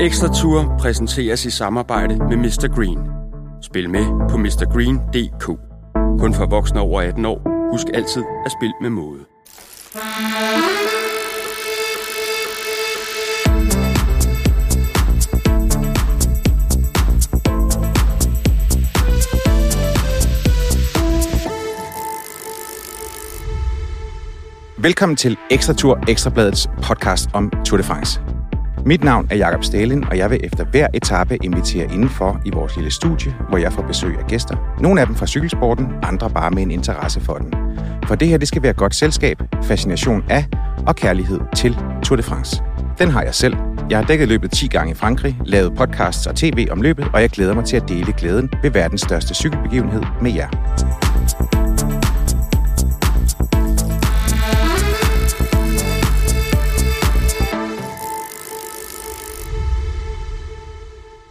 Ekstra Tour præsenteres i samarbejde med Mr. Green. Spil med på mrgreen.dk. Kun for voksne over 18 år. Husk altid at spille med måde. Velkommen til Ekstra Tour Ekstrabladets podcast om Tour de France. Mit navn er Jakob Stalin, og jeg vil efter hver etape invitere indenfor i vores lille studie, hvor jeg får besøg af gæster. Nogle af dem fra cykelsporten, andre bare med en interesse for den. For det her, det skal være godt selskab, fascination af og kærlighed til Tour de France. Den har jeg selv. Jeg har dækket løbet 10 gange i Frankrig, lavet podcasts og tv om løbet, og jeg glæder mig til at dele glæden ved verdens største cykelbegivenhed med jer.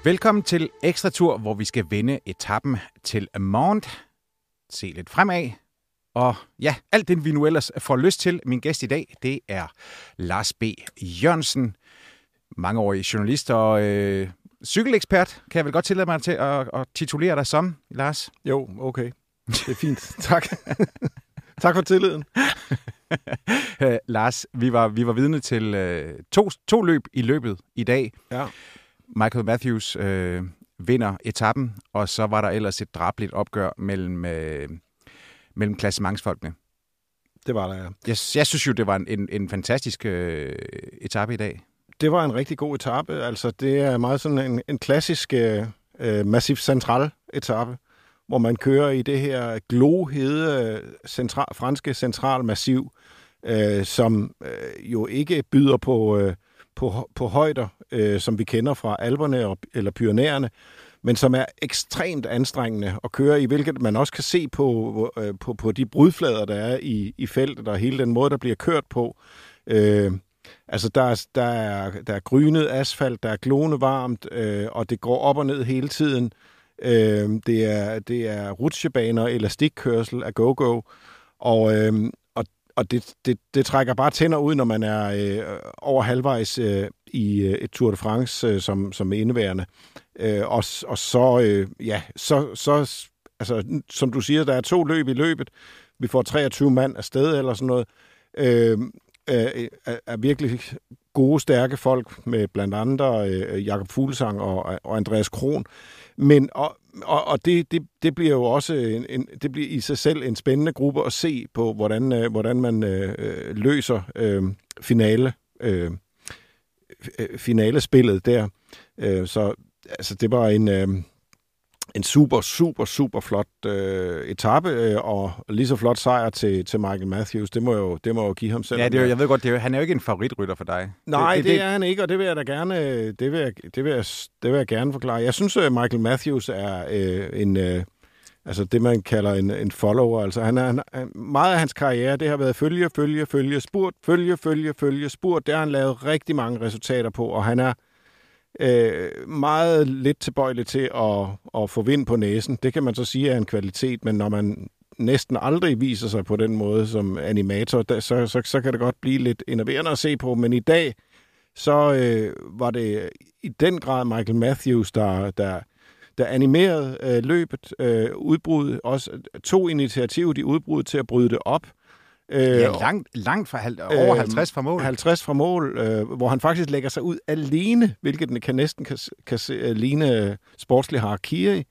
Velkommen til Ekstra Tur, hvor vi skal vende etappen til Mont. Se lidt fremad. Og ja, alt det vi nu ellers får lyst til. Min gæst i dag, det er Lars B. Jørgensen. Mangeårig journalist og øh, cykelekspert. Kan jeg vel godt tillade mig til at, at titulere dig som, Lars? Jo, okay. Det er fint. tak. tak for tilliden. Lars, vi var, vi var vidne til øh, to, to løb i løbet i dag. Ja. Michael Matthews øh, vinder etappen, og så var der ellers et drabligt opgør mellem, øh, mellem klassementsfolkene. Det var der, ja. Jeg, jeg synes jo, det var en, en, en fantastisk øh, etape i dag. Det var en rigtig god etape. Altså, det er meget sådan en, en klassisk øh, massiv central etape, hvor man kører i det her glohede central, franske centralmassiv, øh, som øh, jo ikke byder på, øh, på, på højder, øh, som vi kender fra Alperne og, eller Pyrenæerne, men som er ekstremt anstrengende at køre i, hvilket man også kan se på, øh, på, på de brudflader, der er i, i feltet, og hele den måde, der bliver kørt på. Øh, altså, der er, der, er, der er grynet asfalt, der er glående varmt, øh, og det går op og ned hele tiden. Øh, det er, det er rutsjebaner, elastikkørsel af go-go, og, øh, og det, det, det trækker bare tænder ud, når man er øh, over halvvejs øh, i øh, et Tour de France øh, som, som indeværende. Øh, og, og så, øh, ja, så, så, altså, som du siger, der er to løb i løbet. Vi får 23 mand afsted eller sådan noget. Øh, øh, øh, er, virkelig gode, stærke folk med blandt andre øh, Jakob Fuglsang og, og Andreas Kron. Men, og, og, og det, det, det bliver jo også en, en, det bliver i sig selv en spændende gruppe at se på, hvordan, øh, hvordan man øh, øh løser øh, finale, øh, øh, finalespillet der. Øh, så altså, det var en... Øh, en super, super, super flot øh, etape, øh, og lige så flot sejr til, til Michael Matthews. Det må jo, det må jo give ham selv. Ja, det er, jeg ved godt, det er, han er jo ikke en favoritrytter for dig. Nej, det, det, det, er han ikke, og det vil jeg da gerne, det vil jeg, det vil jeg, det vil jeg gerne forklare. Jeg synes, at Michael Matthews er øh, en, øh, altså det, man kalder en, en follower. Altså han er, han, meget af hans karriere, det har været følge, følge, følge, spurt, følge, følge, følge, spurt. Det har han lavet rigtig mange resultater på, og han er øh, meget lidt tilbøjelig til at, at få vind på næsen. Det kan man så sige er en kvalitet, men når man næsten aldrig viser sig på den måde som animator, der, så, så, så kan det godt blive lidt enerverende at se på. Men i dag, så øh, var det i den grad Michael Matthews, der, der, der animerede øh, løbet, øh, udbrud, også to initiativer i udbruddet til at bryde det op. Øh, ja, langt, langt fra, over øh, 50 fra mål. 50 fra mål, øh, hvor han faktisk lægger sig ud alene, hvilket kan næsten kan, kan se, uh, ligne sportslig hierarki.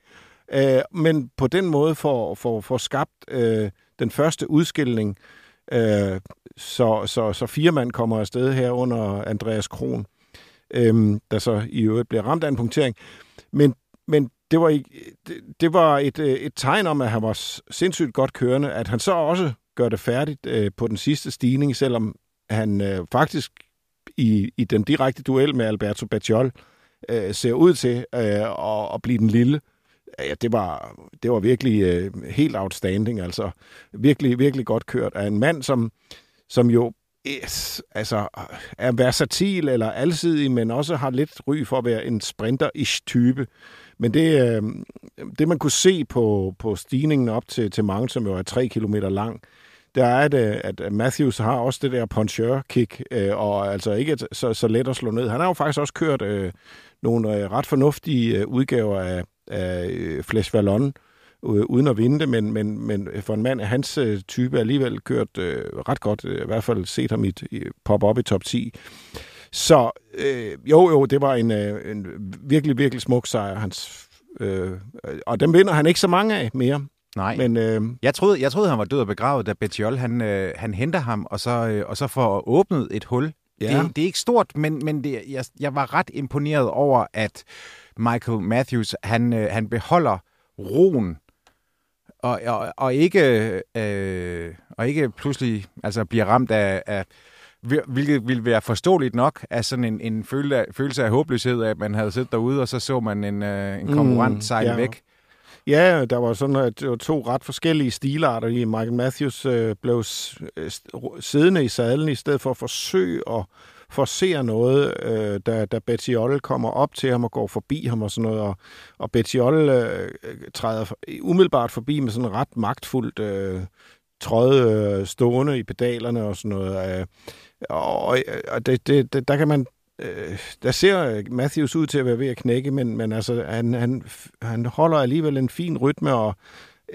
Øh, men på den måde får, får, får skabt øh, den første udskilling, øh, så, så, så fire mand kommer afsted her under Andreas Kron, øh, der så i øvrigt bliver ramt af en punktering. Men, men det var, det, det var et, et tegn om, at han var sindssygt godt kørende, at han så også gør det færdigt øh, på den sidste stigning, selvom han øh, faktisk i, i den direkte duel med Alberto Bacciol øh, ser ud til øh, at, at blive den lille. Ja, det var, det var virkelig øh, helt outstanding. Altså virkelig, virkelig godt kørt af en mand, som, som jo yes, altså, er versatil eller alsidig, men også har lidt ry for at være en sprinter-ish type. Men det, øh, det man kunne se på, på stigningen op til, til mange, som jo er tre kilometer lang, det er det, at Matthews har også det der puncher-kick, øh, og altså ikke så, så let at slå ned. Han har jo faktisk også kørt øh, nogle øh, ret fornuftige øh, udgaver af, af øh, Vallon, øh, uden at vinde det, men, men, men for en mand af hans øh, type alligevel kørt øh, ret godt, øh, i hvert fald set ham i, i, pop op i top 10. Så øh, jo, jo, det var en, øh, en virkelig, virkelig smuk sejr. Hans, øh, og dem vinder han ikke så mange af mere. Nej, men, øh, jeg, troede, jeg troede, han var død og begravet, da Bettiol, han, øh, han henter ham, og så, øh, og så får åbnet et hul. Ja. Det, det er ikke stort, men, men det, jeg, jeg var ret imponeret over, at Michael Matthews, han, øh, han beholder roen, og, og, og, ikke, øh, og ikke pludselig altså, bliver ramt af, af hvilket ville være forståeligt nok af sådan en, en følelse af håbløshed, at man havde siddet derude, og så så man en, øh, en konkurrent mm, sejle ja. væk. Ja, der var sådan at det var to ret forskellige stilarter i. Michael Matthews øh, blev øh, siddende i sadlen i stedet for at forsøge at forcere noget, øh, da, da Bettiol kommer op til ham og går forbi ham og sådan noget. Og, og Bettiol øh, træder umiddelbart forbi med sådan ret magtfuldt øh, tråd øh, stående i pedalerne og sådan noget. Øh, og og det, det, det, der kan man øh, der ser Matthews ud til at være ved at knække, men, men altså, han, han, han holder alligevel en fin rytme, og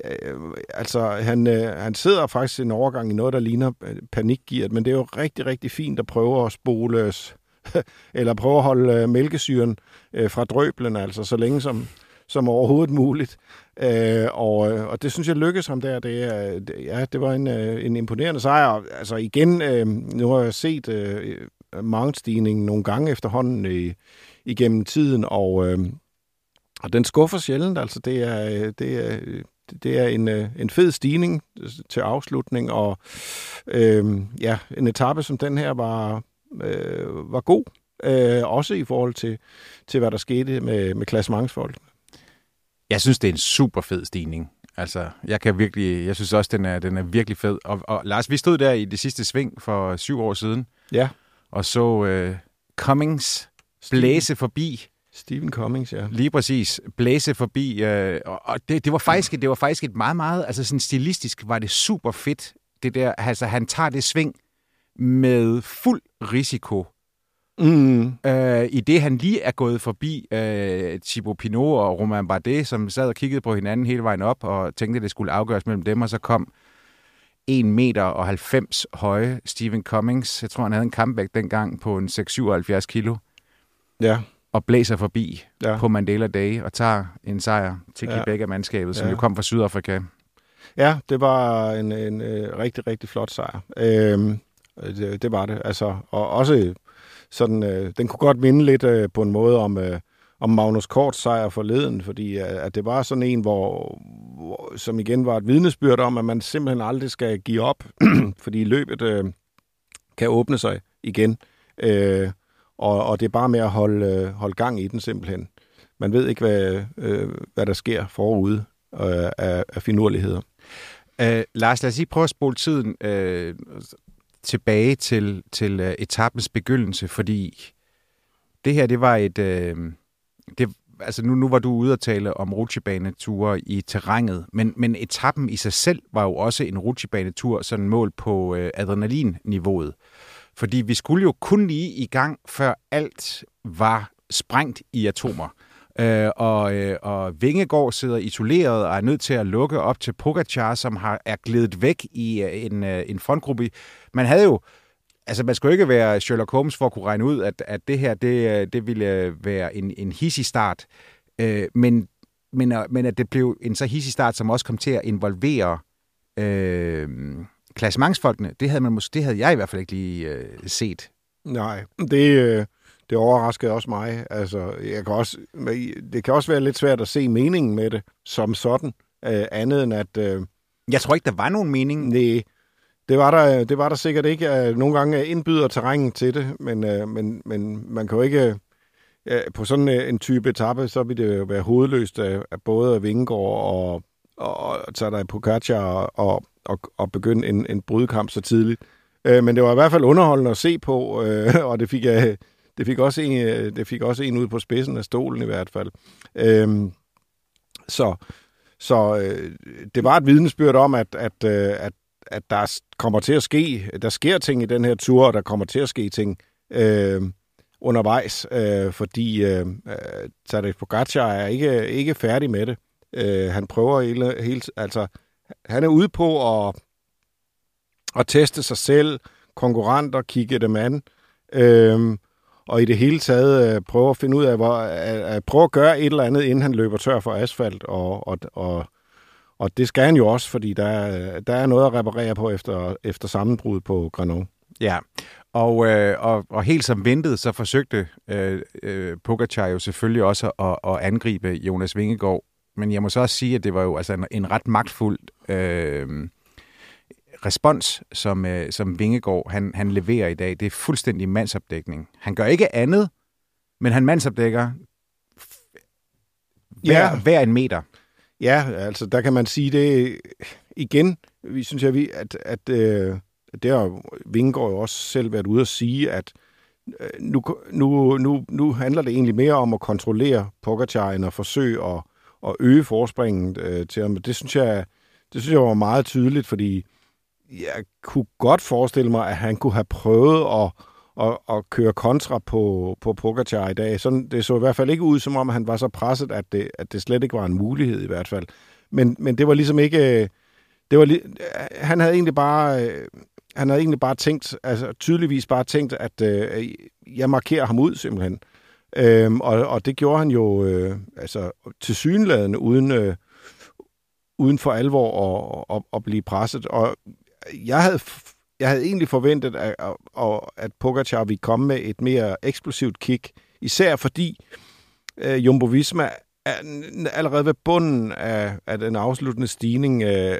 øh, altså, han, øh, han sidder faktisk en overgang i noget, der ligner øh, men det er jo rigtig, rigtig fint at prøve at spole, eller prøve at holde øh, mælkesyren øh, fra drøblen, altså så længe som, som overhovedet muligt. Øh, og, øh, og det synes jeg lykkedes ham der. Det, er, ja, det var en, øh, en imponerende sejr. Altså igen, øh, nu har jeg set øh, markedstigningen nogle gange efterhånden i, igennem tiden, og, øh, og den skuffer sjældent. Altså, det er, det er, det er en, øh, en fed stigning til afslutning, og øh, ja, en etape som den her var, øh, var god, øh, også i forhold til, til hvad der skete med, med klassementsfolk. Jeg synes, det er en super fed stigning. Altså, jeg kan virkelig, jeg synes også, den er, den er virkelig fed. Og, og Lars, vi stod der i det sidste sving for syv år siden. Ja og så uh, Cummings blæse forbi. Stephen Cummings, ja. Lige præcis. Blæse forbi. Uh, og det, det, var faktisk, det var faktisk et meget, meget... Altså sådan stilistisk var det super fedt. Det der, altså han tager det sving med fuld risiko. Mm. Uh, I det han lige er gået forbi uh, Thibaut Pinot og Romain Bardet, som sad og kiggede på hinanden hele vejen op og tænkte, at det skulle afgøres mellem dem, og så kom 1 meter og 90 høje Stephen Cummings. Jeg tror, han havde en comeback dengang på en 6-77 kilo. Ja. Og blæser forbi ja. på Mandela Day og tager en sejr til Quebec-mandskabet, som ja. jo kom fra Sydafrika. Ja, det var en, en, øh, rigtig, rigtig flot sejr. Øhm, det, det var det. Altså, og også sådan, øh, den kunne godt minde lidt øh, på en måde om, øh, om Magnus Kort sejr forleden, fordi øh, at det var sådan en, hvor, hvor, som igen var et vidnesbyrd om, at man simpelthen aldrig skal give op, fordi løbet øh, kan åbne sig igen, øh, og, og det er bare med at holde, øh, holde gang i den simpelthen. Man ved ikke, hvad, øh, hvad der sker forude øh, af, af finurligheder. Øh, Lars, lad os lige prøve at spole tiden øh, tilbage til, til øh, etappens begyndelse, fordi det her, det var et... Øh det, altså nu, nu var du ude at tale om rutsjebaneture i terrænet, men, men etappen i sig selv var jo også en rutsjebanetur, sådan mål på øh, adrenalinniveauet. Fordi vi skulle jo kun lige i gang, før alt var sprængt i atomer. Øh, og, øh, og Vingegård sidder isoleret og er nødt til at lukke op til Pogacar, som har er glædet væk i øh, en, øh, en frontgruppe. Man havde jo Altså, man skulle ikke være Sherlock Holmes for at kunne regne ud, at, at det her, det, det ville være en, en hissig start. Øh, men, men, men at det blev en så hissig start, som også kom til at involvere øh, klassementsfolkene, det havde, man måske, det havde jeg i hvert fald ikke lige øh, set. Nej, det, øh, det overraskede også mig. Altså, jeg kan også, det kan også være lidt svært at se meningen med det som sådan, øh, andet end at... Øh, jeg tror ikke, der var nogen mening. Nej, det var der, det var der sikkert ikke. Øh, nogle gange indbyder terrænet til det, men, øh, men, men man kan jo ikke... Øh, på sådan en type etape, så vil det jo være hovedløst af, både Vingegaard og, og, og på Katja og, og, og begynde en, en brudkamp så tidligt. Øh, men det var i hvert fald underholdende at se på, og det fik, jeg, det fik, også en, det fik også en ud på spidsen af stolen i hvert fald. Øhm, så så det var et vidnesbyrd om, at, at, at at der kommer til at ske, der sker ting i den her tur, og der kommer til at ske ting øh, undervejs, øh, fordi øh, øh Tadej Pogacar er ikke, ikke færdig med det. Øh, han prøver hele, hele, altså, han er ude på at, at teste sig selv, konkurrenter, kigge dem an, øh, og i det hele taget øh, prøve at finde ud af, hvor, at, at prøve at gøre et eller andet, inden han løber tør for asfalt, og, og, og, og det skal han jo også, fordi der, der er noget at reparere på efter, efter sammenbrud på Granon. Ja, og, øh, og, og helt som ventet, så forsøgte øh, øh, Pogacar jo selvfølgelig også at, at angribe Jonas Vingegaard. Men jeg må så også sige, at det var jo altså en, en ret magtfuld øh, respons, som, øh, som Vingegaard han, han leverer i dag. Det er fuldstændig mandsopdækning. Han gør ikke andet, men han mandsopdækker hver, ja. hver en meter. Ja, altså der kan man sige det igen. Vi synes jeg, vi, at, at øh, det har Vingegaard jo også selv været ude at sige, at øh, nu, nu, nu, nu handler det egentlig mere om at kontrollere Pogacar end at forsøge at, at øge forspringet øh, til ham. Det synes jeg, det synes jeg var meget tydeligt, fordi jeg kunne godt forestille mig, at han kunne have prøvet at, at, at køre kontra på, på Pogacar i dag. Sådan, det så i hvert fald ikke ud, som om han var så presset, at det, at det slet ikke var en mulighed i hvert fald. Men, men det var ligesom ikke... Øh, det var, øh, han havde egentlig bare... Øh, han havde egentlig bare tænkt, altså tydeligvis bare tænkt, at øh, jeg markerer ham ud simpelthen. Øhm, og, og det gjorde han jo øh, altså til synlædende uden, øh, uden for alvor at, at, at blive presset. Og jeg havde, jeg havde egentlig forventet, at, at, at Pogacar ville komme med et mere eksplosivt kick, især fordi øh, Jumbo Visma er allerede ved bunden af, af den afsluttende stigning øh,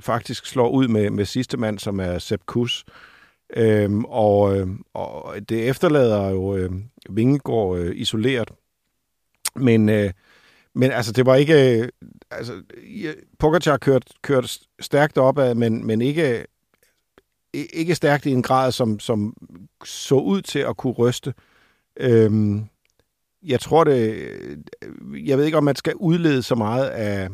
faktisk slår ud med, med sidste mand, som er Sepp Kuss. Øhm, og, øh, og det efterlader jo øh, Vingegaard øh, isoleret. Men, øh, men altså, det var ikke... Øh, altså, Pogacar kørte, kørt stærkt opad, men, men ikke, ikke stærkt i en grad, som, som så ud til at kunne ryste. Øhm, jeg tror det... Jeg ved ikke, om man skal udlede så meget af,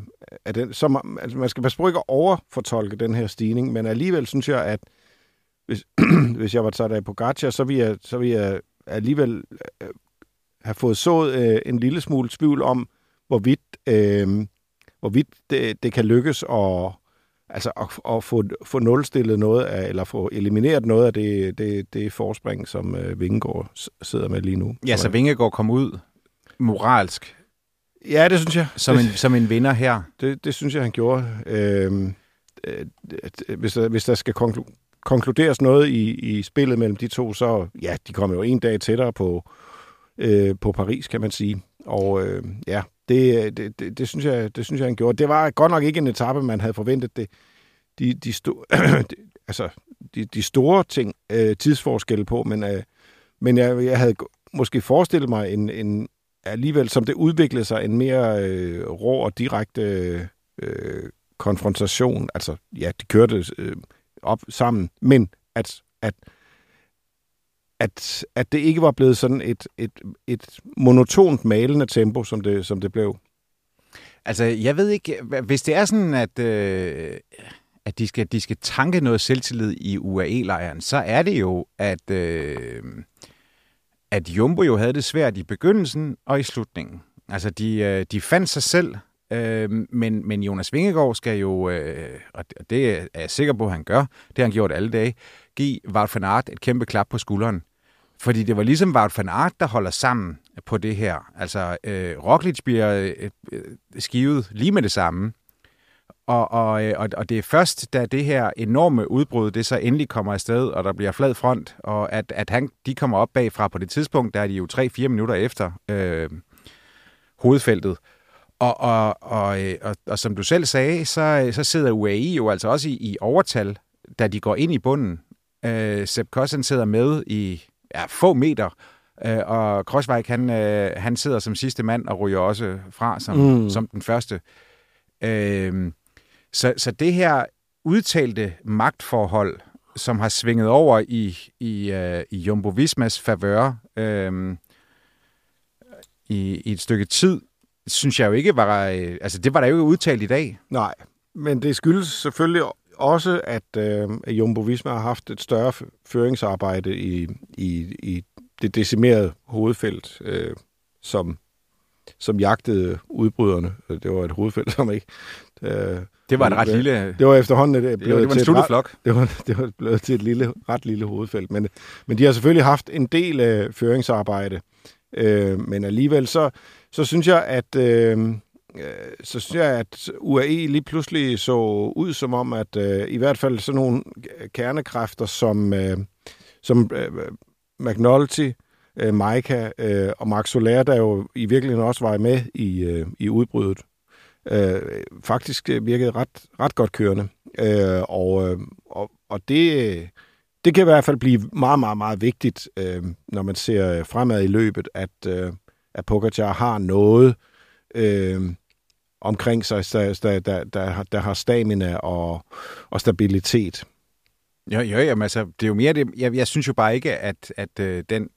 af den... Så, altså, man skal passe på ikke at overfortolke den her stigning, men alligevel synes jeg, at hvis, hvis jeg var taget af Pogacar, så ville jeg, så ville jeg alligevel øh, have fået sået øh, en lille smule tvivl om, hvorvidt, øh, hvorvidt det, det kan lykkes at, altså at, at få, få nulstillet noget af, eller få elimineret noget af det, det, det forspring, som øh, Vingegaard sidder med lige nu. Ja, så Vingegaard kom ud moralsk. Ja, det synes jeg. Som, det, en, som en vinder her. Det, det synes jeg, han gjorde. Øh, hvis, der, hvis der skal konklu- konkluderes noget i, i spillet mellem de to, så ja, de kommer jo en dag tættere på, øh, på Paris, kan man sige. Og øh, ja, det, det, det, det, synes jeg, det synes jeg, han gjorde. Det var godt nok ikke en etape, man havde forventet det. De, de, sto, altså, de, de store ting, øh, tidsforskelle på, men, øh, men jeg, jeg havde måske forestillet mig en, en alligevel, som det udviklede sig, en mere øh, rå og direkte øh, konfrontation. Altså, ja, de kørte øh, op sammen, men at, at at, at det ikke var blevet sådan et, et, et monotont malende tempo, som det, som det blev. Altså, jeg ved ikke, hvis det er sådan, at, øh, at de, skal, de skal tanke noget selvtillid i UAE-lejren, så er det jo, at, øh, at Jumbo jo havde det svært i begyndelsen og i slutningen. Altså, de, øh, de fandt sig selv, øh, men, men Jonas Vingegaard skal jo, øh, og det er jeg sikker på, at han gør, det har han gjort alle dage, give Wout van Aert et kæmpe klap på skulderen. Fordi det var ligesom Wout van Aert, der holder sammen på det her. Altså, øh, Roglic bliver øh, øh, skivet lige med det samme. Og, og, øh, og, det er først, da det her enorme udbrud, det så endelig kommer afsted, og der bliver flad front, og at, at han, de kommer op bagfra på det tidspunkt, der er de jo 3-4 minutter efter øh, hovedfeltet. Og, og, og, øh, og, og som du selv sagde, så, så sidder UAE jo altså også i, i overtal, da de går ind i bunden. Øh, Sepp Kossen sidder med i ja, få meter, øh, og Krooswijk, han, øh, han sidder som sidste mand og ryger også fra som, mm. som den første. Øh, så, så det her udtalte magtforhold, som har svinget over i, i, uh, i Jumbo Vismas favør øh, i, i et stykke tid, synes jeg jo ikke var... Øh, altså, det var der jo ikke udtalt i dag. Nej, men det skyldes selvfølgelig også, at øh, Jumbo Visma har haft et større føringsarbejde i, i, i det decimerede hovedfelt, øh, som, som jagtede udbryderne. Det var et hovedfelt, som ikke... Øh, det var et ret lille... Det var efterhånden det blevet det var, det var en til flok. Det var, det var blevet til et lille, ret lille hovedfelt. Men, men de har selvfølgelig haft en del af føringsarbejde. Øh, men alligevel så, så synes jeg, at... Øh, øh så synes jeg, at UAE lige pludselig så ud som om, at øh, i hvert fald sådan nogle kernekræfter som, øh, som øh, McNulty, øh, Maika øh, og Max Soler, der jo i virkeligheden også var med i, øh, i udbruddet, øh, faktisk virkede ret, ret godt kørende. Øh, og, øh, og, og det, det kan i hvert fald blive meget, meget, meget vigtigt, øh, når man ser øh, fremad i løbet, at, øh, at Pogacar har noget øh, omkring sig, der, der, der, der har stamina og, og stabilitet. Jo, jo, jamen, altså, det er jo mere det. Jeg, jeg synes jo bare ikke, at, at øh, den,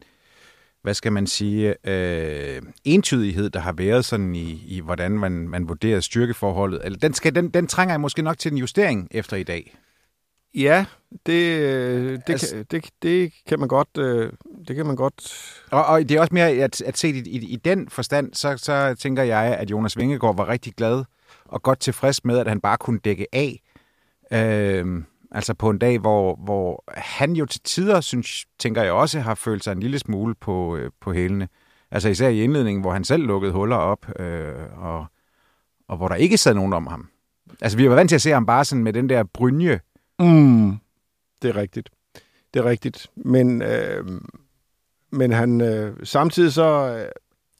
hvad skal man sige, øh, entydighed, der har været sådan i, i hvordan man, man vurderer styrkeforholdet, eller den, skal, den, den trænger måske nok til en justering efter i dag. Ja, det, det, altså, kan, det, det kan man godt. Øh, det kan man godt. Og, og det er også mere at, at se i, i, i den forstand, så, så tænker jeg, at Jonas Vingegaard var rigtig glad og godt tilfreds med, at han bare kunne dække af. Øh, Altså på en dag, hvor, hvor han jo til tider, synes, tænker jeg også, har følt sig en lille smule på, øh, på hælene. Altså især i indledningen, hvor han selv lukkede huller op, øh, og, og hvor der ikke sad nogen om ham. Altså vi var vant til at se ham bare sådan med den der brynje. Mm, det er rigtigt. Det er rigtigt. Men, øh, men han, øh, samtidig så øh,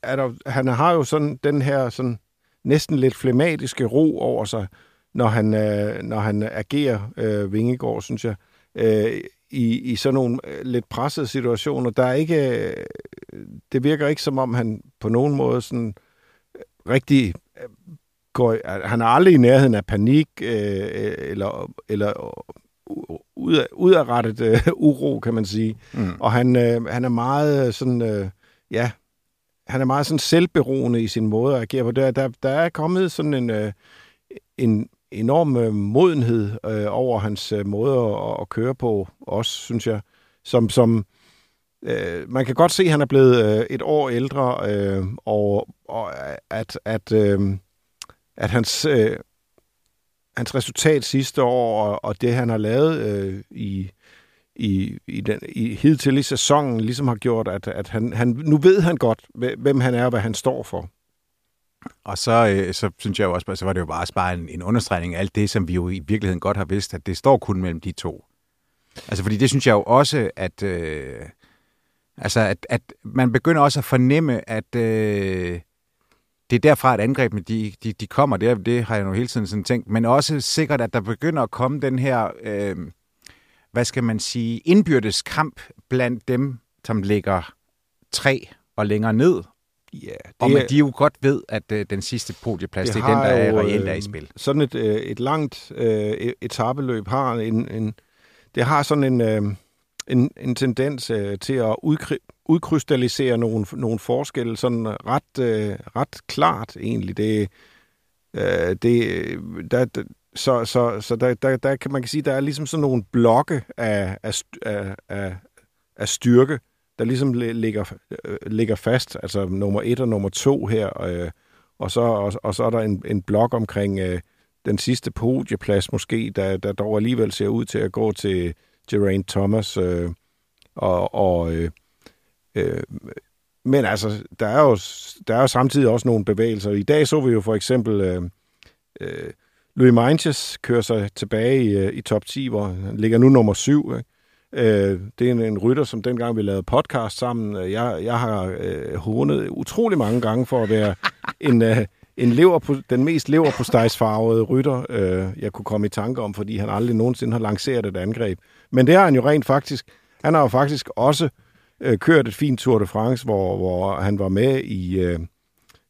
er der, han har jo sådan den her sådan næsten lidt flematiske ro over sig, når han, øh, når han agerer øh, Vingegård, synes jeg, øh, i, i sådan nogle øh, lidt pressede situationer. Der er ikke, øh, det virker ikke som om, han på nogen måde sådan rigtig øh, går, han er aldrig i nærheden af panik øh, eller, eller ud, udadrettet øh, uro, kan man sige. Mm. Og han, øh, han er meget sådan, øh, ja, han er meget sådan selvberoende i sin måde at agere på. Der, der, der er kommet sådan en, øh, en, enorm øh, modenhed øh, over hans øh, måde at, at køre på, også, synes jeg. Som, som øh, man kan godt se, at han er blevet øh, et år ældre, øh, og, og at, at, øh, at hans, øh, hans resultat sidste år, og, og det, han har lavet øh, i, i, i, den, i hidtil i sæsonen, ligesom har gjort, at, at han, han, nu ved han godt, hvem han er og hvad han står for. Og så, øh, så synes jeg jo også, så var det jo bare, bare en, en understregning af alt det, som vi jo i virkeligheden godt har vidst, at det står kun mellem de to. Altså, fordi det synes jeg jo også, at, øh, altså, at, at man begynder også at fornemme, at øh, det er derfra, at angrebene de, de, de kommer. Det, det har jeg jo hele tiden sådan tænkt. Men også sikkert, at der begynder at komme den her, øh, hvad skal man sige, indbyrdes kamp blandt dem, som ligger tre og længere ned, Ja, det og men de jo godt ved, at øh, den sidste podieplads, det, det er den, der er reelt er i øh, spil. Sådan et, øh, et langt øh, etabeløb har en, en, det har sådan en, øh, en, en tendens øh, til at udkry, udkrystallisere nogle, nogle forskelle sådan ret, øh, ret klart egentlig. Det, øh, det, der, der, så så, så der, der, der kan man kan sige, der er ligesom sådan nogle blokke af, af, af, af styrke, der ligesom ligger, øh, ligger fast, altså nummer et og nummer to her, øh, og, så, og, og så er der en, en blok omkring øh, den sidste podieplads måske, der, der dog alligevel ser ud til at gå til Geraint Thomas, øh, og, og øh, øh, men altså, der er, jo, der er jo samtidig også nogle bevægelser. I dag så vi jo for eksempel øh, øh, Louis Meintjes køre sig tilbage i, øh, i top 10, hvor han ligger nu nummer 7. Ikke? Øh, det er en, en rytter, som dengang vi lavede podcast sammen. Øh, jeg, jeg har øh, hånet utrolig mange gange for at være en, øh, en lever på, den mest lever på rytter, øh, jeg kunne komme i tanke om, fordi han aldrig nogensinde har lanceret et angreb. Men det har han jo rent faktisk. Han har jo faktisk også øh, kørt et fint Tour de France, hvor, hvor han var med i, øh,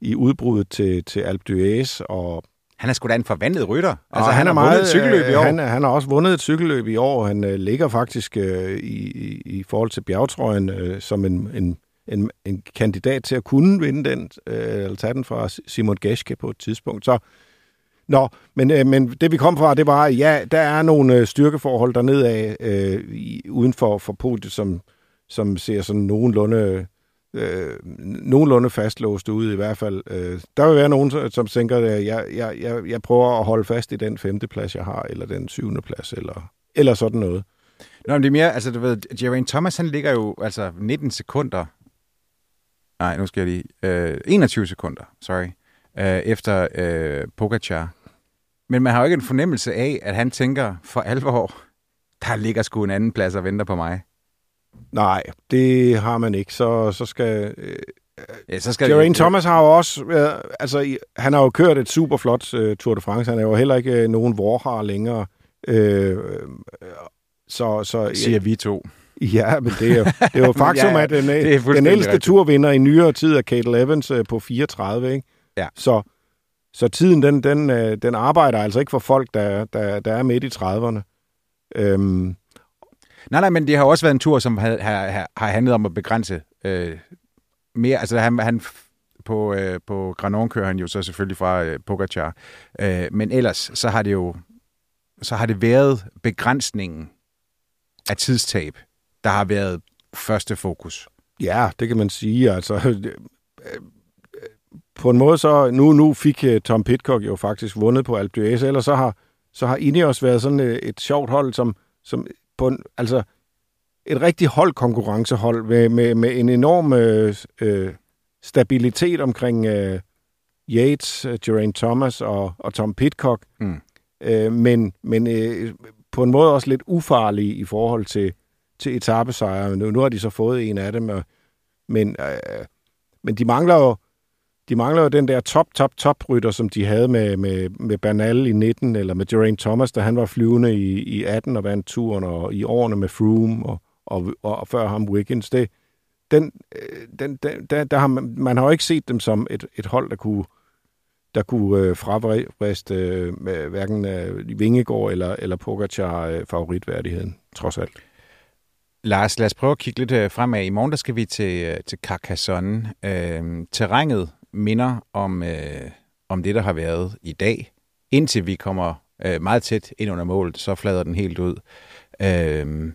i udbruddet til, til Alpe d'Huez og han er sgu da en forvandlet rytter. Altså, han, han har meget, vundet et cykelløb i år. Han, han har også vundet et cykelløb i år. Han uh, ligger faktisk uh, i, i forhold til bjergtrøjen uh, som en, en, en, en kandidat til at kunne vinde den, uh, eller tage den fra Simon Geschke på et tidspunkt. Så Nå, men, øh, men det vi kom fra, det var, ja, der er nogle øh, styrkeforhold dernede af, øh, i, uden for, for podiet, som, som ser sådan nogenlunde, øh, nogenlunde fastlåst ud i hvert fald. Øh, der vil være nogen, som tænker, at jeg, jeg, jeg, jeg prøver at holde fast i den femte plads, jeg har, eller den syvende plads, eller, eller sådan noget. Nå, men det er mere, altså du ved, Geraint Thomas, han ligger jo altså 19 sekunder, nej, nu skal jeg lige, øh, 21 sekunder, sorry, øh, efter øh, Pogacar. Men man har jo ikke en fornemmelse af, at han tænker for alvor, der ligger sgu en anden plads og venter på mig. Nej, det har man ikke. Så, så skal... Øh, ja, så skal Geraint Thomas har jo også... Øh, altså, han har jo kørt et super flot øh, Tour de France. Han er jo heller ikke øh, nogen vorhar længere. Øh, så, så, Siger vi to. Ja, men det er jo, det er jo faktum, ja, at den, den ældste turvinder i nyere tid er Kate Evans øh, på 34, ikke? Ja. Så, så tiden, den, den, øh, den arbejder altså ikke for folk, der, der, der er midt i 30'erne. Øhm. Nej, nej, men det har også været en tur, som har, har, har handlet om at begrænse øh, mere. Altså, han, han på, øh, på Granon kører han jo så selvfølgelig fra øh, Pogacar. Øh, men ellers, så har det jo så har det været begrænsningen af tidstab, der har været første fokus. Ja, det kan man sige. Altså, på en måde så, nu, nu fik øh, Tom Pitcock jo faktisk vundet på Alpe d'Huez, eller så har, så har Ineos været sådan øh, et sjovt hold, som, som på en, altså et rigtig holdkonkurrencehold med, med, med en enorm øh, øh, stabilitet omkring øh, Yates, Geraint Thomas og, og Tom Pitcock. Mm. Øh, men men øh, på en måde også lidt ufarlige i forhold til, til etappesejre. Nu, nu har de så fået en af dem, og, men, øh, men de mangler jo de mangler jo den der top, top, top rytter, som de havde med, med, med Bernal i 19, eller med Geraint Thomas, da han var flyvende i, i 18 og vandt turen, og i årene med Froome, og, og, og, og før ham Wiggins. Det, den, øh, den, den, der, der har man, man har jo ikke set dem som et, et hold, der kunne, der kunne øh, fravriste øh, hverken øh, Vingegård eller, eller Pogacar øh, favoritværdigheden, trods alt. Lars, lad os prøve at kigge lidt øh, fremad. I morgen der skal vi til, øh, til Carcassonne. Øh, terrænet minder om, øh, om det, der har været i dag. Indtil vi kommer øh, meget tæt ind under målet, så flader den helt ud. Øh,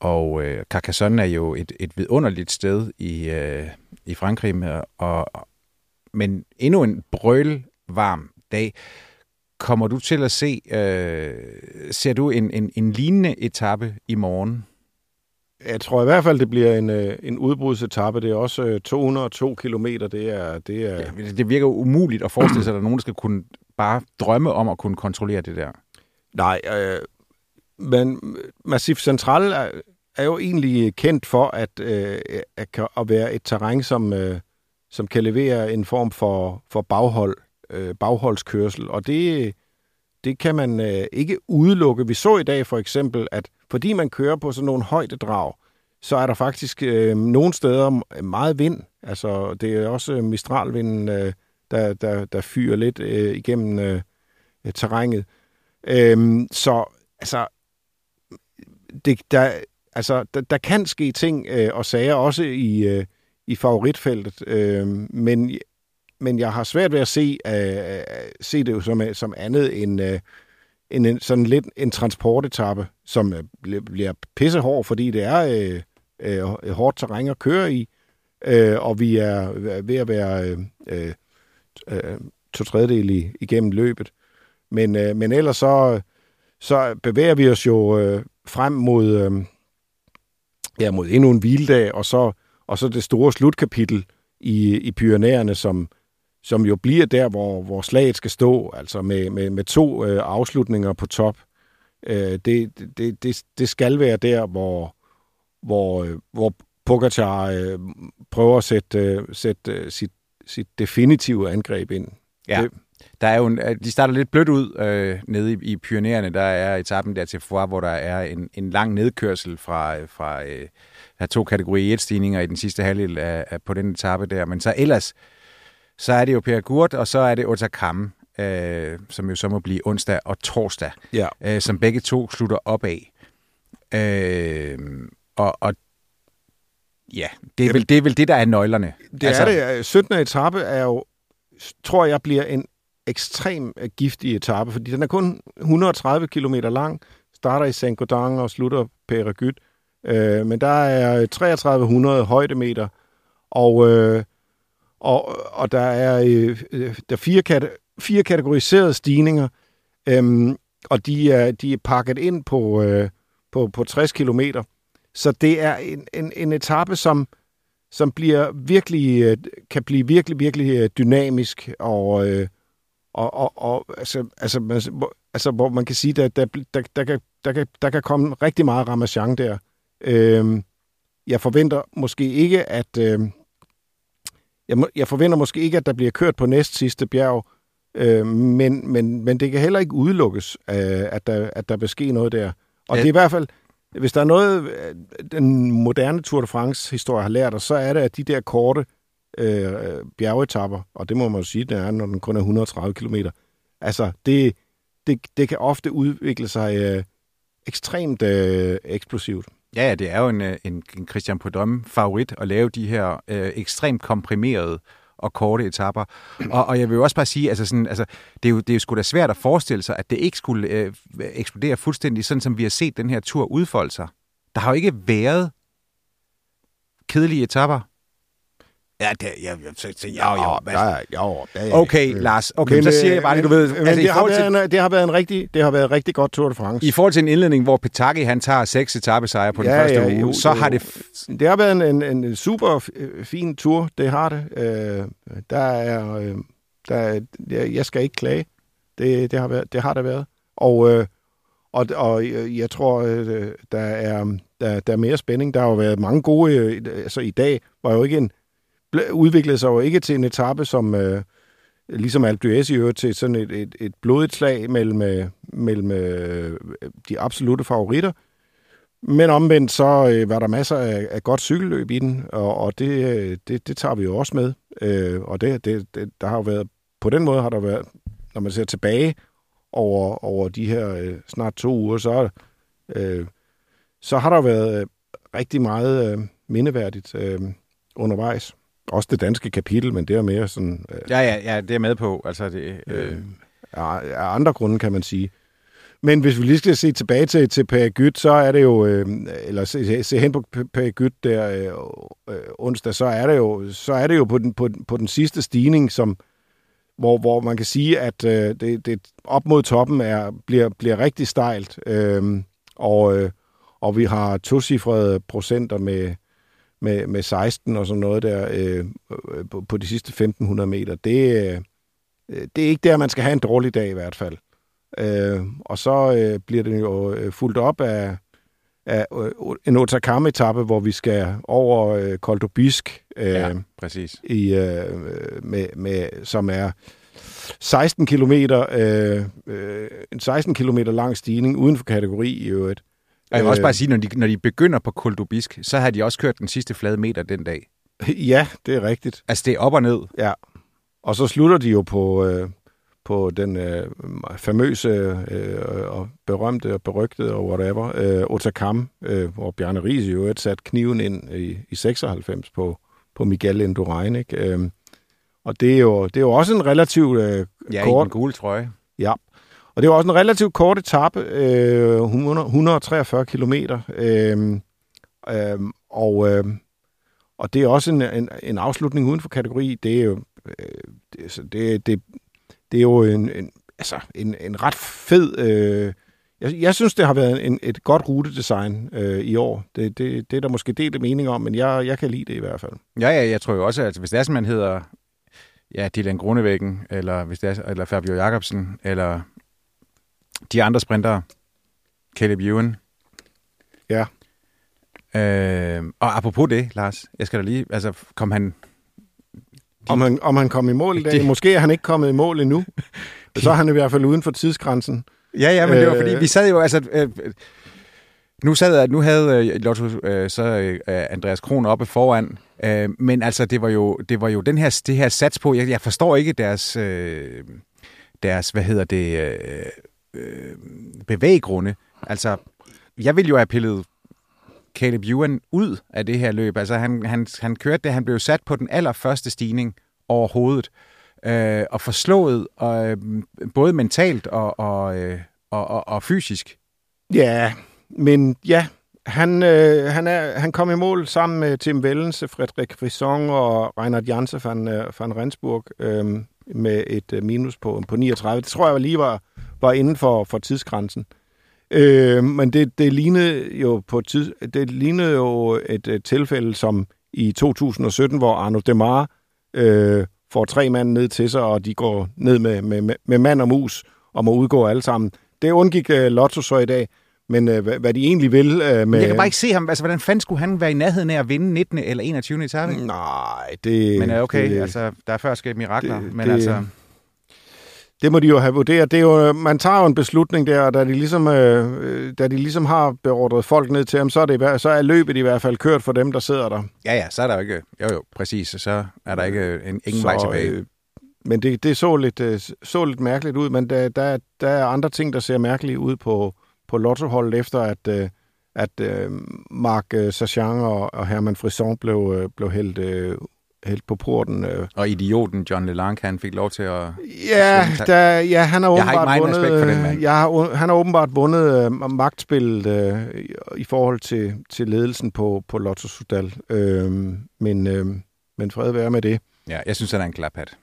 og øh, Carcassonne er jo et, et vidunderligt sted i, øh, i Frankrig, og, men endnu en brølvarm dag. Kommer du til at se, øh, ser du en, en, en lignende etape i morgen? Jeg tror i hvert fald, det bliver en, øh, en udbrudsetappe. Det er også 202 øh, kilometer. Det er, det er... Ja, det virker umuligt at forestille sig, at der er nogen, der skal kunne bare drømme om at kunne kontrollere det der. Nej, øh, men Massif Central er, er jo egentlig kendt for at, øh, at, at være et terræn, som, øh, som kan levere en form for, for baghold, øh, bagholdskørsel, og det, det kan man øh, ikke udelukke. Vi så i dag for eksempel, at fordi man kører på sådan nogle højdedrag, så er der faktisk øh, nogle steder meget vind. Altså, det er også mistralvinden, øh, der, der, der fyrer lidt øh, igennem øh, terrænet. Øh, så altså, det, der, altså der, der kan ske ting øh, og sager også i, øh, i favoritfeltet, øh, men, men jeg har svært ved at se, øh, øh se det jo som, øh, som andet end, øh, en, en, sådan lidt en transportetappe, som øh, bliver pissehård, fordi det er øh, øh, hårdt terræn at køre i, øh, og vi er øh, ved at være øh, øh, øh to tredjedel igennem løbet. Men, øh, men ellers så, så bevæger vi os jo øh, frem mod, øh, ja, mod endnu en hviledag, og så og så det store slutkapitel i, i Pyrenæerne, som, som jo bliver der, hvor, hvor slaget skal stå, altså med, med, med to øh, afslutninger på top. Øh, det, det, det, det skal være der, hvor, hvor, øh, hvor Pogacar øh, prøver at sætte, øh, sætte øh, sit, sit definitive angreb ind. Ja. Det, der er jo en, de starter lidt blødt ud øh, nede i, i Pyreneerne. Der er etappen der til Foix, hvor der er en, en lang nedkørsel fra, fra øh, der er to kategori 1-stigninger i den sidste halvdel af, af, på den etape der. Men så ellers, så er det jo Per Gurt, og så er det Otakam, øh, som jo så må blive onsdag og torsdag, ja. øh, som begge to slutter op af. Øh, og, og ja, det er, vel, det er vel det, der er nøglerne. Det altså, er det. 17. etape er jo, tror jeg, bliver en ekstrem øh, giftig etape, fordi den er kun 130 km lang, starter i Saint-Gaudens og slutter Péregut. Øh, men der er 3300 højdemeter, og, øh, og, og der er, øh, øh, der er fire, kate- fire kategoriserede stigninger, øhm, og de er, de er pakket ind på, øh, på, på 60 km. Så det er en, en, en etape, som, som bliver virkelig, øh, kan blive virkelig, virkelig øh, dynamisk, og, øh, og, og, og altså, altså, altså, altså, hvor man kan sige, at der, der, der, der, kan, der, kan, der kan komme rigtig meget ramachan der. Øh, jeg forventer måske ikke, at øh, jeg, jeg forventer måske ikke, at der bliver kørt på næst sidste bjerg, øh, men, men, men det kan heller ikke udelukkes, øh, at, der, at der vil ske noget der. Og ja. det er i hvert fald, hvis der er noget, den moderne Tour de France-historie har lært os, så er det, at de der korte øh, bjergetapper, og det må man jo sige, det er, når den kun er 130 km, altså det, det, det kan ofte udvikle sig øh, ekstremt øh, eksplosivt. Ja, det er jo en, øh, en, en Christian Prudhomme-favorit at lave de her øh, ekstremt komprimerede og korte etapper. Og, og jeg vil jo også bare sige, altså sådan, altså, det, er jo, det er jo sgu da svært at forestille sig, at det ikke skulle øh, eksplodere fuldstændig, sådan som vi har set den her tur udfolde sig. Der har jo ikke været kedelige etapper Ja, det, ja, så, så, ja, jo, jo, ja, jo, ja, ja, Okay, øh, Lars. Okay, men, så siger jeg bare det, du ved. Men altså, det, har været en, det har været en rigtig, det har været en rigtig godt Tour de France. I forhold til en indledning, hvor Petaki han tager seks etappesejre på den ja, første ja, uge, jo, så har det... Det har været en, en, en super fin tur, det har det. Øh, der er... Øh, der, jeg skal ikke klage. Det, det, har, været, det har det været. Og, øh, og, og jeg tror, øh, der er, der, der er mere spænding. Der har jo været mange gode... Øh, altså i dag var jo ikke en udviklede sig jo ikke til en etape, som øh, ligesom Alpe d'Huez i øvrigt, til sådan et, et, et blodigt slag mellem, øh, mellem øh, de absolute favoritter. Men omvendt så øh, var der masser af, af godt cykelløb i den, og, og det, øh, det, det tager vi jo også med. Øh, og det, det, det, der har jo været, på den måde har der været, når man ser tilbage over, over de her øh, snart to uger, så, øh, så har der været øh, rigtig meget øh, mindeværdigt øh, undervejs. Også det danske kapitel, men det er mere sådan... Øh, ja, ja, ja, det er med på. Altså, det, øh... Øh, af andre grunde, kan man sige. Men hvis vi lige skal se tilbage til, til Per Gyt, så er det jo, øh, eller se, se hen på Per Gyt der øh, øh, onsdag, så er det jo, så er det jo på, den, på, på den sidste stigning, som, hvor, hvor man kan sige, at øh, det, det op mod toppen er, bliver, bliver rigtig stejlt. Øh, og, øh, og vi har tocifrede procenter med, med, med 16 og sådan noget der øh, på, på de sidste 1500 meter. Det, øh, det er ikke der, man skal have en dårlig dag i hvert fald. Øh, og så øh, bliver det jo øh, fuldt op af, af øh, en Otakam-etappe, hvor vi skal over øh, Koldobisk, øh, ja, præcis. I, øh, med, med, som er 16 kilometer, øh, øh, en 16 km lang stigning uden for kategori i øvrigt. Og jeg vil også bare øh. sige, når de, når de begynder på Koldubisk, så har de også kørt den sidste flade meter den dag. Ja, det er rigtigt. Altså, det er op og ned. Ja. Og så slutter de jo på, øh, på den øh, famøse øh, og berømte og berygtede og whatever, øh, Otakam, øh, hvor Bjarne Ries jo et sat kniven ind i, i 96 på, på Miguel Indurain, ikke? Øh, og det er, jo, det er jo også en relativt øh, ja, kort... Ja, en gul trøje. Ja, og det var også en relativt kort etape, øh, 143 kilometer. Øh, øh, og, øh, og det er også en, en, en afslutning uden for kategori. Det er jo, øh, det, det, det, det er jo en, en, altså en, en ret fed... Øh, jeg, jeg synes, det har været en, et godt rutedesign øh, i år. Det, det, det er der måske delt mening om, men jeg, jeg kan lide det i hvert fald. Ja, ja, jeg tror jo også, at hvis det er som man hedder ja, Dylan Grunevæggen, eller hvis det er, eller Fabio Jacobsen, eller de andre sprinter, Caleb Ewan. Ja. Øh, og apropos det, Lars, jeg skal da lige, altså, kom han... Om han, om han kom i mål i dag? Det... Måske er han ikke kommet i mål endnu. Så er han i hvert fald uden for tidsgrænsen. Ja, ja, men øh... det var fordi, vi sad jo, altså... Øh, nu, sad, nu havde øh, Lotto, øh, så øh, Andreas Kron oppe foran, øh, men altså, det var jo, det var jo den her, det her sats på, jeg, jeg forstår ikke deres, øh, deres, hvad hedder det, øh, øh, bevæggrunde. Altså, jeg vil jo have pillet Caleb Ewan ud af det her løb. Altså, han, han, han kørte det, han blev sat på den allerførste stigning overhovedet. øh, og forslået, og, øh, både mentalt og, og, øh, og, og, og fysisk. Ja, men ja, han, øh, han, er, han kom i mål sammen med Tim Wellens, Frederik Frisson og Reinhard Janse van, øh, van Rensburg øh, med et øh, minus på, på 39. Det tror jeg lige var, var inden for, for tidsgrænsen. Øh, men det, det, lignede jo på tid, det lignede jo et, et tilfælde som i 2017, hvor Arno Demar øh, får tre mand ned til sig, og de går ned med, med, med mand og mus og må udgå alle sammen. Det undgik øh, Lotto så i dag, men øh, hvad, hvad de egentlig vil øh, med... Jeg kan bare ikke se ham. Altså, hvordan fanden skulle han være i nærheden af at vinde 19. eller 21. etape? Nej, det... Men okay, det, altså, der er først sket mirakler. det, men det, altså... Det må de jo have vurderet. Det er jo, man tager jo en beslutning der, og da de ligesom, øh, da de ligesom har beordret folk ned til ham, så er, det, så er løbet i hvert fald kørt for dem, der sidder der. Ja, ja, så er der jo ikke... Jo, jo, præcis. Så er der ikke en, ingen så, vej tilbage. Øh, men det, det så, lidt, øh, så lidt mærkeligt ud, men der, der, der er andre ting, der ser mærkeligt ud på, på lottoholdet, efter at, øh, at øh, Marc øh, Sachan og, og Herman Frisson blev, øh, blev hældt øh, helt på porten. Øh. Og idioten John LeLanc, han fik lov til at... Ja, der, ja han har åbenbart har vundet... for den mand. Jeg har, han har åbenbart vundet øh, magtspillet øh, i forhold til, til ledelsen på, på Lotto Sudal. Øh, men, øh, men fred være med det. Ja, jeg synes, han er en klaphat.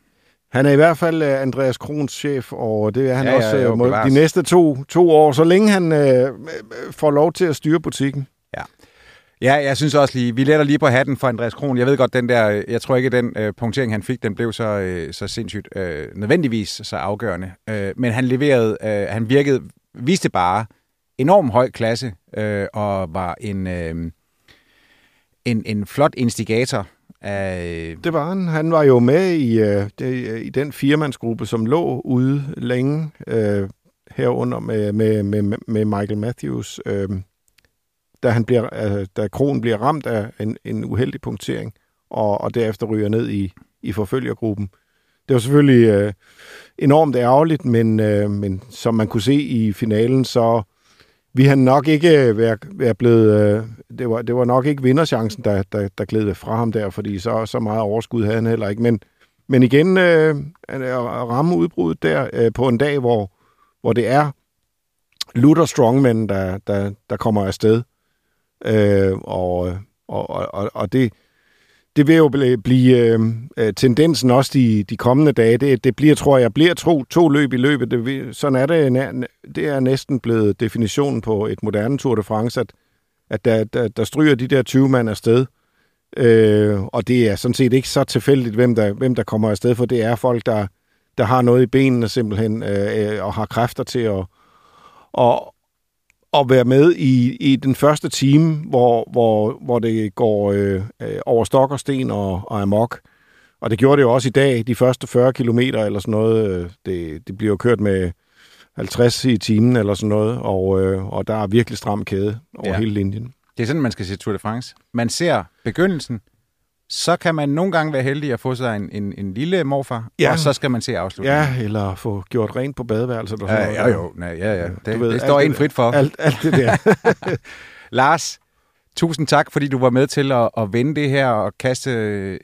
Han er i hvert fald uh, Andreas Krohns chef, og det er han ja, også ja, jo, de næste to, to år, så længe han uh, får lov til at styre butikken. Ja. Ja, jeg synes også lige, vi letter lige på hatten for Andreas Kron. Jeg ved godt, den der, jeg tror ikke, den øh, punktering, han fik, den blev så, øh, så sindssygt øh, nødvendigvis så afgørende. Øh, men han leverede, øh, han virkede, viste bare enorm høj klasse, øh, og var en, øh, en, en flot instigator. Af... Øh, det var han. Han var jo med i, øh, det, i den firmandsgruppe, som lå ude længe øh, herunder med, med, med, med Michael Matthews. Øh, da, han bliver, øh, da kronen bliver ramt af en, en uheldig punktering, og, og derefter ryger ned i, i forfølgergruppen. Det var selvfølgelig øh, enormt ærgerligt, men, øh, men som man kunne se i finalen, så vi han nok ikke være, være blevet... Øh, det, var, det var nok ikke vinderchancen, der, der, der gled fra ham der, fordi så, så meget overskud havde han heller ikke. Men, men igen, øh, at ramme udbruddet der øh, på en dag, hvor, hvor det er Luther Strongman, der, der, der kommer afsted. Øh, og, og, og, og det, det vil jo blive, blive øh, tendensen også de, de kommende dage. Det, det bliver, tror jeg, bliver to, to løb i løbet. Det, sådan er det. Det er næsten blevet definitionen på et moderne Tour de France, at, at der, der, der stryger de der 20 mand afsted. Øh, og det er sådan set ikke så tilfældigt, hvem der, hvem der kommer afsted, for det er folk, der, der har noget i benene simpelthen, øh, øh og har kræfter til at, og, at være med i, i den første time, hvor, hvor, hvor det går øh, øh, over stok og sten og, og amok. Og det gjorde det jo også i dag, de første 40 kilometer eller sådan noget. Øh, det, det bliver kørt med 50 i timen eller sådan noget, og, øh, og der er virkelig stram kæde over ja. hele linjen. Det er sådan, man skal se Tour de France. Man ser begyndelsen, så kan man nogle gange være heldig at få sig en, en, en lille morfar, ja. og så skal man se afslutningen. Ja, eller få gjort rent på badeværelset. Ja, ja, jo, nej, ja, ja. Det, ved, det står en frit for. Alt, alt det der. Lars, tusind tak, fordi du var med til at, at vende det her og kaste...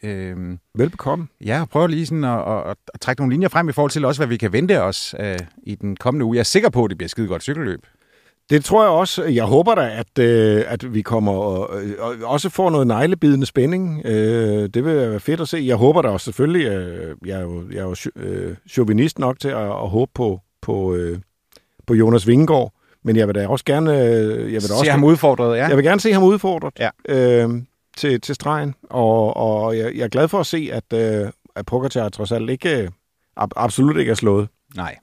Øh, Velbekomme. Ja, og prøve lige sådan at, at, at, at trække nogle linjer frem i forhold til også, hvad vi kan vente os øh, i den kommende uge. Jeg er sikker på, at det bliver skide godt cykelløb. Det tror jeg også. Jeg håber da, at, øh, at vi kommer og, og også får noget neglebidende spænding. Øh, det vil være fedt at se. Jeg håber da også selvfølgelig, øh, jeg er jo, jeg er jo øh, chauvinist nok til at, at håbe på, på, øh, på Jonas Vingegaard, men jeg vil da også gerne... Øh, jeg vil da se også, ham udfordret, ja. Jeg vil gerne se ham udfordret ja. øh, til, til stregen, og, og jeg, jeg er glad for at se, at, øh, at Pogacar trods alt ikke, absolut ikke er slået. Nej,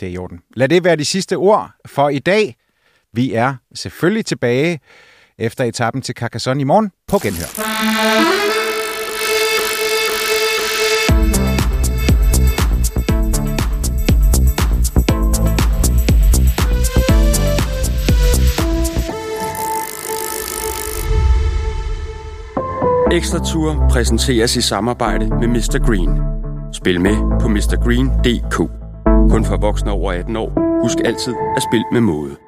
det er i orden. Lad det være de sidste ord for i dag. Vi er selvfølgelig tilbage efter etappen til Carcassonne i morgen på genhør. Ekstra Tour præsenteres i samarbejde med Mr. Green. Spil med på mrgreen.dk. Kun for voksne over 18 år. Husk altid at spille med måde.